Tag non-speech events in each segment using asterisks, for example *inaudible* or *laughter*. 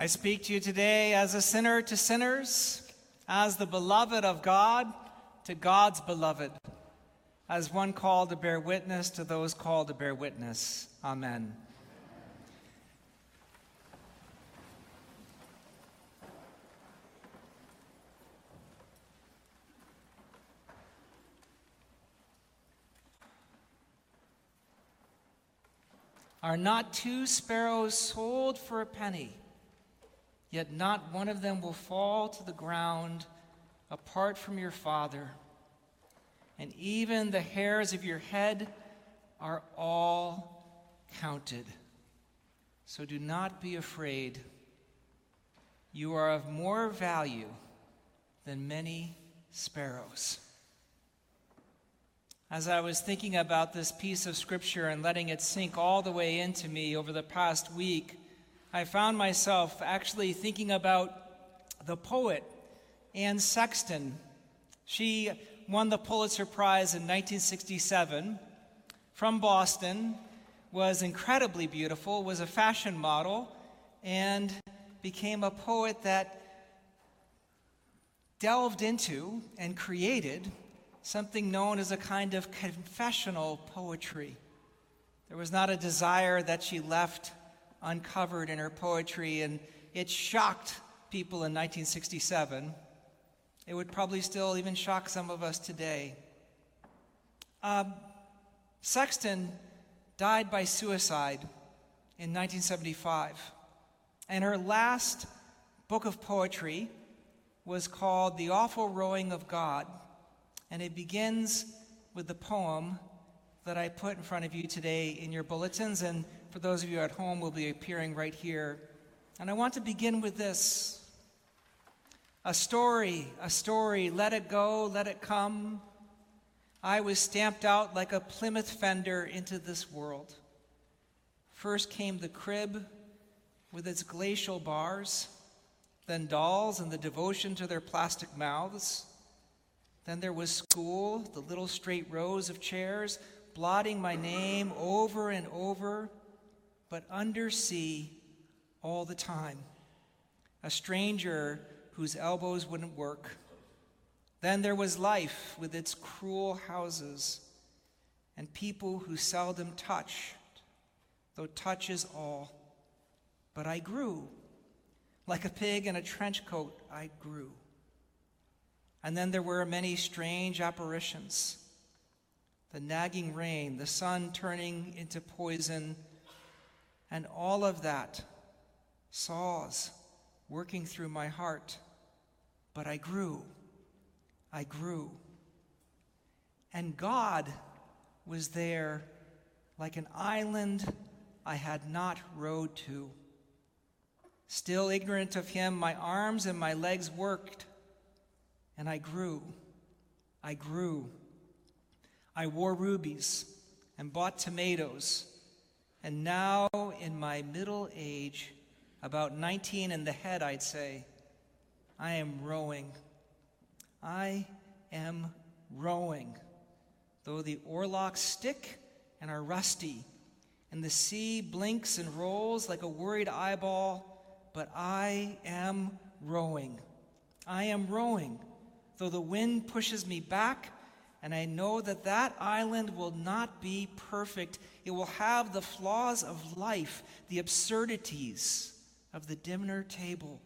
I speak to you today as a sinner to sinners, as the beloved of God to God's beloved, as one called to bear witness to those called to bear witness. Amen. Are not two sparrows sold for a penny? Yet not one of them will fall to the ground apart from your Father. And even the hairs of your head are all counted. So do not be afraid. You are of more value than many sparrows. As I was thinking about this piece of scripture and letting it sink all the way into me over the past week, I found myself actually thinking about the poet Anne Sexton. She won the Pulitzer Prize in 1967 from Boston, was incredibly beautiful, was a fashion model, and became a poet that delved into and created something known as a kind of confessional poetry. There was not a desire that she left uncovered in her poetry, and it shocked people in 1967. It would probably still even shock some of us today. Um, Sexton died by suicide in 1975, and her last book of poetry was called The Awful Rowing of God, and it begins with the poem that I put in front of you today in your bulletins, and for those of you at home, will be appearing right here. And I want to begin with this a story, a story, let it go, let it come. I was stamped out like a Plymouth fender into this world. First came the crib with its glacial bars, then dolls and the devotion to their plastic mouths. Then there was school, the little straight rows of chairs, blotting my name over and over but undersea all the time. A stranger whose elbows wouldn't work. Then there was life with its cruel houses and people who seldom touched, though touch is all. But I grew. Like a pig in a trench coat, I grew. And then there were many strange apparitions the nagging rain, the sun turning into poison and all of that saws working through my heart. But I grew. I grew. And God was there like an island I had not rowed to. Still ignorant of him, my arms and my legs worked, and I grew. I grew. I wore rubies and bought tomatoes and now, in my middle age, about 19 in the head, I'd say, I am rowing. I am rowing. Though the oarlocks stick and are rusty, and the sea blinks and rolls like a worried eyeball, but I am rowing. I am rowing. Though the wind pushes me back, and I know that that island will not be perfect. It will have the flaws of life, the absurdities of the dinner table.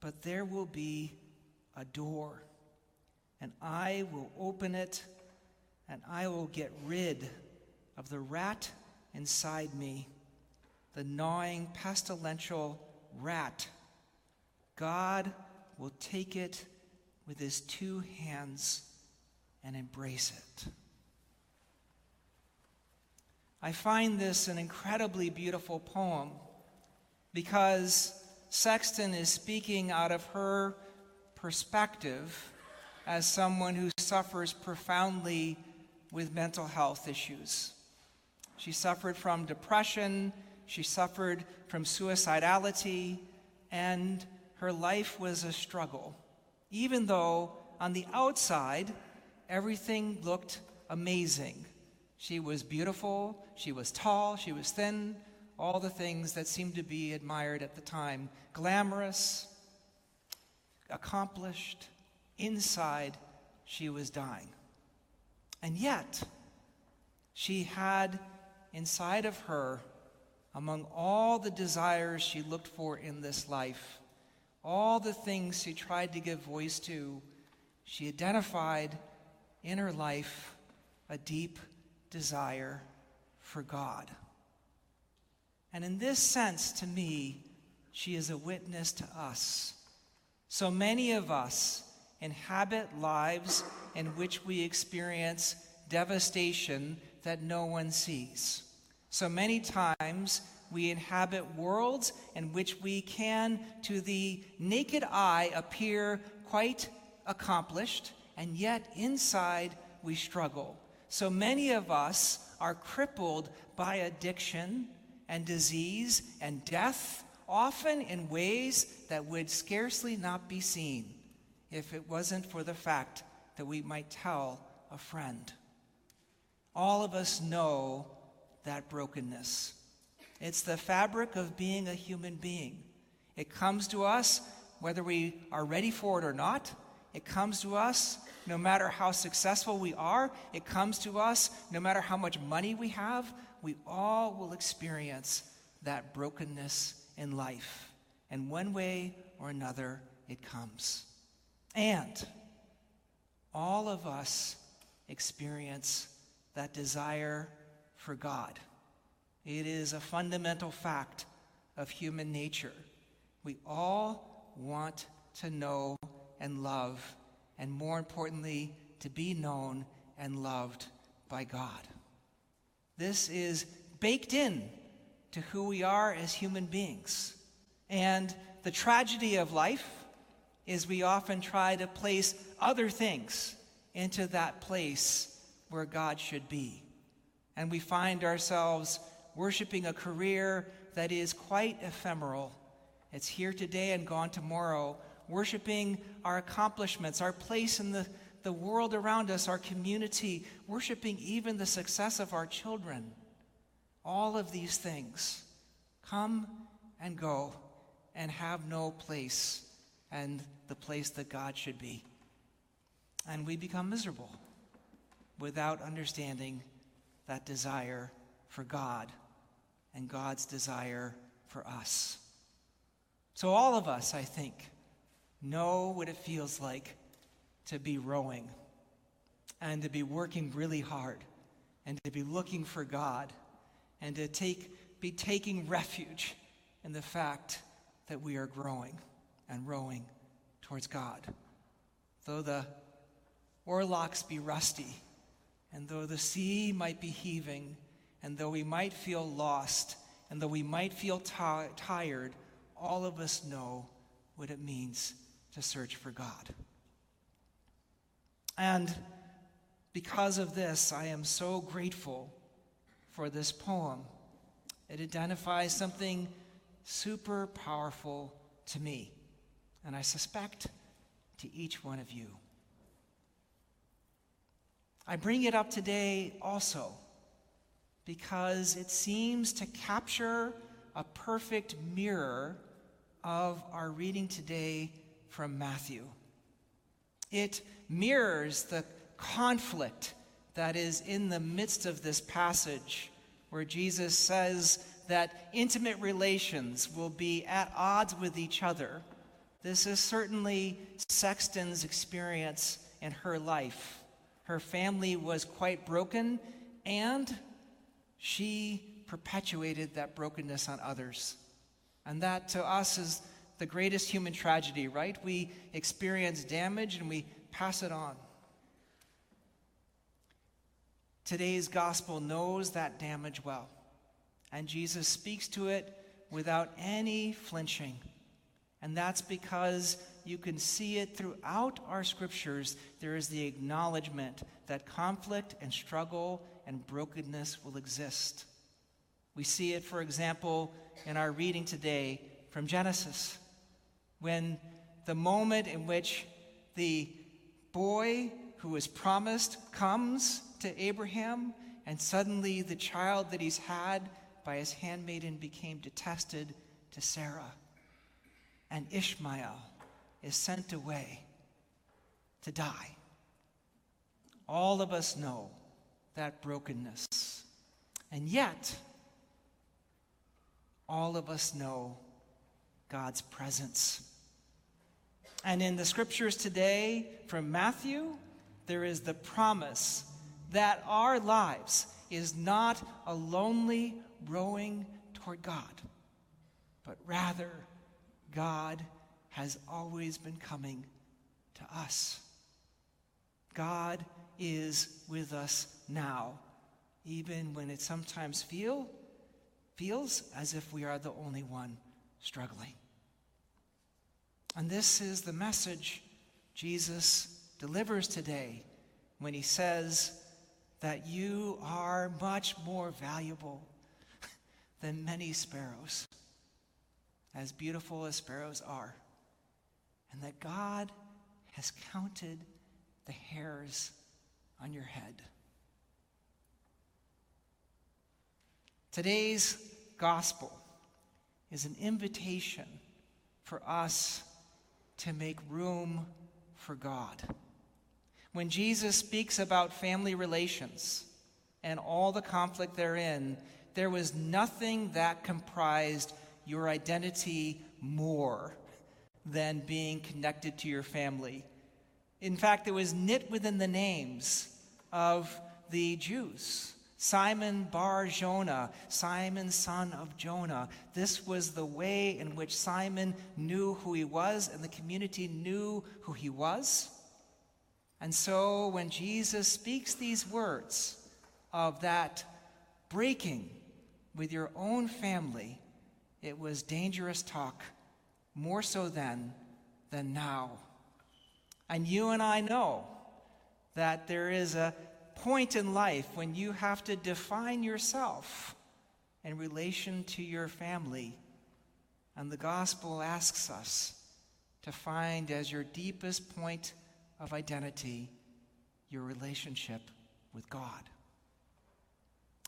But there will be a door, and I will open it, and I will get rid of the rat inside me, the gnawing, pestilential rat. God will take it with his two hands and embrace it. I find this an incredibly beautiful poem because Sexton is speaking out of her perspective as someone who suffers profoundly with mental health issues. She suffered from depression, she suffered from suicidality, and her life was a struggle, even though on the outside everything looked amazing. She was beautiful, she was tall, she was thin, all the things that seemed to be admired at the time glamorous, accomplished. Inside, she was dying. And yet, she had inside of her, among all the desires she looked for in this life, all the things she tried to give voice to, she identified in her life a deep desire for God. And in this sense, to me, she is a witness to us. So many of us inhabit lives in which we experience devastation that no one sees. So many times we inhabit worlds in which we can, to the naked eye, appear quite accomplished, and yet inside we struggle. So many of us are crippled by addiction and disease and death, often in ways that would scarcely not be seen if it wasn't for the fact that we might tell a friend. All of us know that brokenness. It's the fabric of being a human being. It comes to us whether we are ready for it or not. It comes to us no matter how successful we are. It comes to us no matter how much money we have. We all will experience that brokenness in life. And one way or another, it comes. And all of us experience that desire for God. It is a fundamental fact of human nature. We all want to know and love, and more importantly, to be known and loved by God. This is baked in to who we are as human beings. And the tragedy of life is we often try to place other things into that place where God should be. And we find ourselves worshiping a career that is quite ephemeral. It's here today and gone tomorrow. Worshiping our accomplishments, our place in the, the world around us, our community, worshiping even the success of our children. All of these things come and go and have no place and the place that God should be. And we become miserable without understanding that desire for God and God's desire for us. So, all of us, I think, know what it feels like to be rowing and to be working really hard and to be looking for God and to take, be taking refuge in the fact that we are growing and rowing towards God. Though the oarlocks be rusty, and though the sea might be heaving, and though we might feel lost, and though we might feel t- tired, all of us know what it means to search for God. And because of this, I am so grateful for this poem. It identifies something super powerful to me, and I suspect to each one of you. I bring it up today also because it seems to capture a perfect mirror of our reading today from Matthew. It mirrors the conflict that is in the midst of this passage, where Jesus says that intimate relations will be at odds with each other. This is certainly Sexton's experience in her life. Her family was quite broken, and she perpetuated that brokenness on others. And that to us is the greatest human tragedy, right? We experience damage and we pass it on. Today's gospel knows that damage well, and Jesus speaks to it without any flinching. And that's because you can see it throughout our scriptures. There is the acknowledgement that conflict and struggle and brokenness will exist. We see it, for example, in our reading today from Genesis, when the moment in which the boy who was promised comes to Abraham, and suddenly the child that he's had by his handmaiden became detested to Sarah. And Ishmael is sent away to die. All of us know that brokenness. And yet, all of us know God's presence. And in the scriptures today from Matthew, there is the promise that our lives is not a lonely rowing toward God, but rather God has always been coming to us. God is with us now, even when it sometimes feel, feels as if we are the only one struggling. And this is the message Jesus delivers today when he says that you are much more valuable *laughs* than many sparrows, as beautiful as sparrows are, and that God has counted the hairs on your head. Today's gospel is an invitation for us to make room for God. When Jesus speaks about family relations and all the conflict therein, there was nothing that comprised your identity more than being connected to your family. In fact, it was knit within the names of the Jews. Simon Bar Jonah, Simon son of Jonah. This was the way in which Simon knew who he was, and the community knew who he was. And so when Jesus speaks these words of that breaking with your own family, it was dangerous talk, more so then than now. And you and I know that there is a point in life when you have to define yourself in relation to your family. And the gospel asks us to find as your deepest point of identity your relationship with God.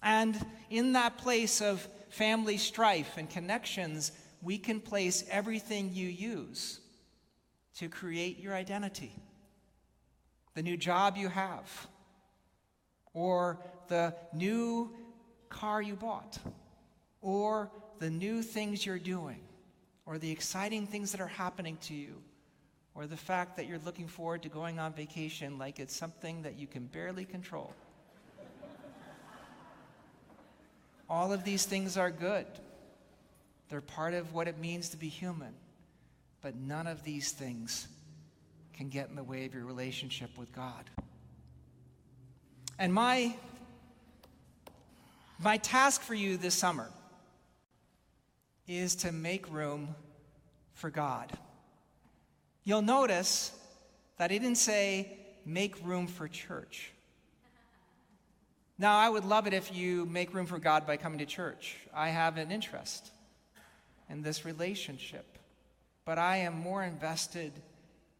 And in that place of family strife and connections, we can place everything you use to create your identity. The new job you have, or the new car you bought, or the new things you're doing, or the exciting things that are happening to you, or the fact that you're looking forward to going on vacation like it's something that you can barely control. *laughs* All of these things are good. They're part of what it means to be human. But none of these things can get in the way of your relationship with God. And my, my task for you this summer is to make room for God. You'll notice that I didn't say, make room for church. Now, I would love it if you make room for God by coming to church. I have an interest in this relationship, but I am more invested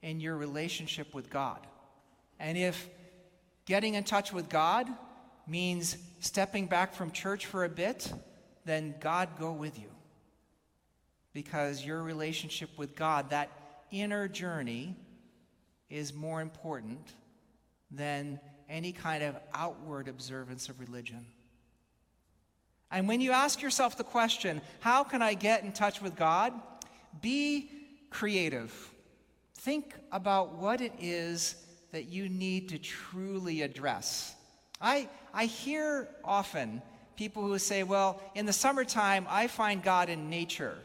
in your relationship with God. And if getting in touch with God means stepping back from church for a bit, then God go with you. Because your relationship with God, that inner journey, is more important than any kind of outward observance of religion. And when you ask yourself the question, how can I get in touch with God? Be creative. Think about what it is that you need to truly address. I, I hear often people who say, well, in the summertime, I find God in nature,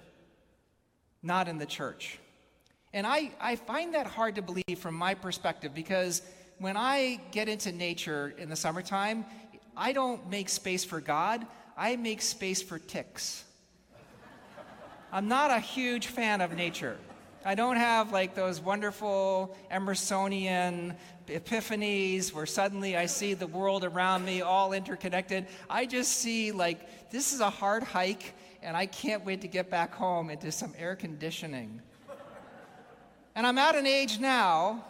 not in the church. And I, I find that hard to believe from my perspective because when I get into nature in the summertime, I don't make space for God, I make space for ticks. I'm not a huge fan of nature. I don't have like those wonderful Emersonian epiphanies where suddenly I see the world around me all interconnected. I just see like this is a hard hike and I can't wait to get back home into some air conditioning. and I'm at an age now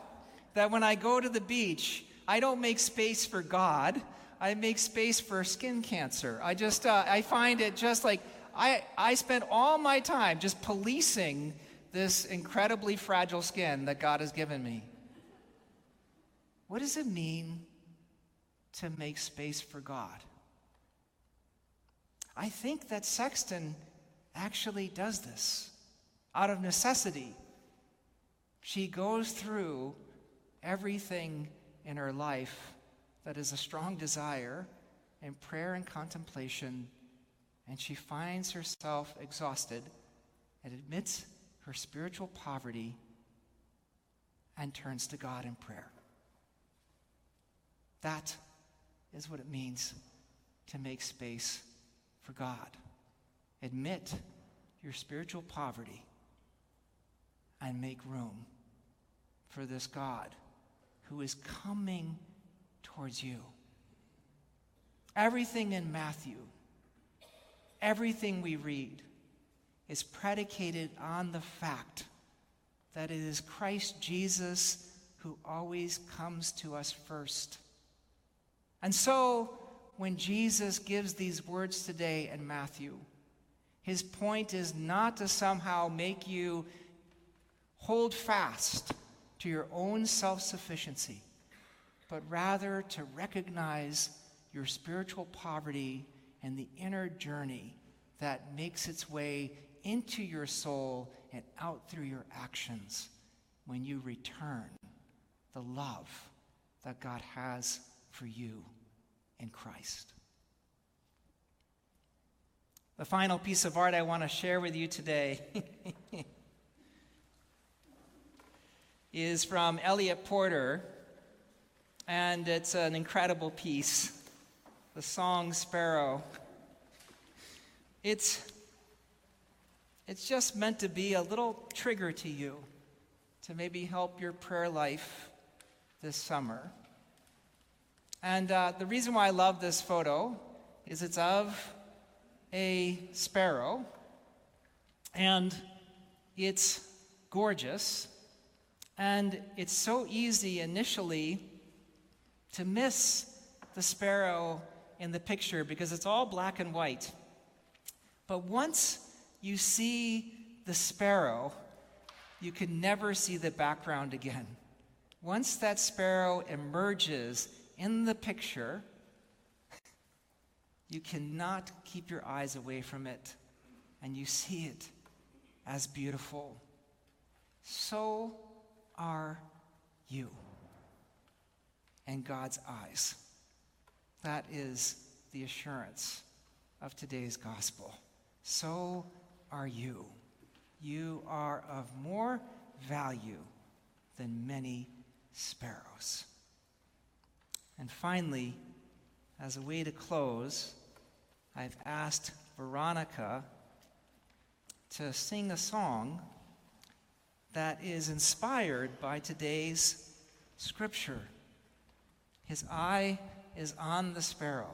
that when I go to the beach, I don't make space for God. I make space for skin cancer. I just, uh, I find it just like, I, I spend all my time just policing this incredibly fragile skin that God has given me. What does it mean to make space for God? I think that Sexton actually does this out of necessity. She goes through everything in her life that is a strong desire in prayer and contemplation, and she finds herself exhausted and admits her spiritual poverty and turns to God in prayer. That is what it means to make space for God. Admit your spiritual poverty and make room for this God who is coming towards you. Everything in Matthew, everything we read, is predicated on the fact that it is Christ Jesus who always comes to us first. And so, when Jesus gives these words today in Matthew, his point is not to somehow make you hold fast to your own self sufficiency, but rather to recognize your spiritual poverty and the inner journey that makes its way into your soul and out through your actions when you return the love that God has for you in Christ. The final piece of art I want to share with you today *laughs* is from Eliot Porter, and it's an incredible piece the song Sparrow. It's it's just meant to be a little trigger to you to maybe help your prayer life this summer. And uh, the reason why I love this photo is it's of a sparrow, and it's gorgeous, and it's so easy initially to miss the sparrow in the picture because it's all black and white. But once you see the sparrow, you can never see the background again. Once that sparrow emerges in the picture, you cannot keep your eyes away from it, and you see it as beautiful. So are you and God's eyes. That is the assurance of today's gospel. So are you. You are of more value than many sparrows. And finally, as a way to close, I've asked Veronica to sing a song that is inspired by today's scripture. His eye is on the sparrow.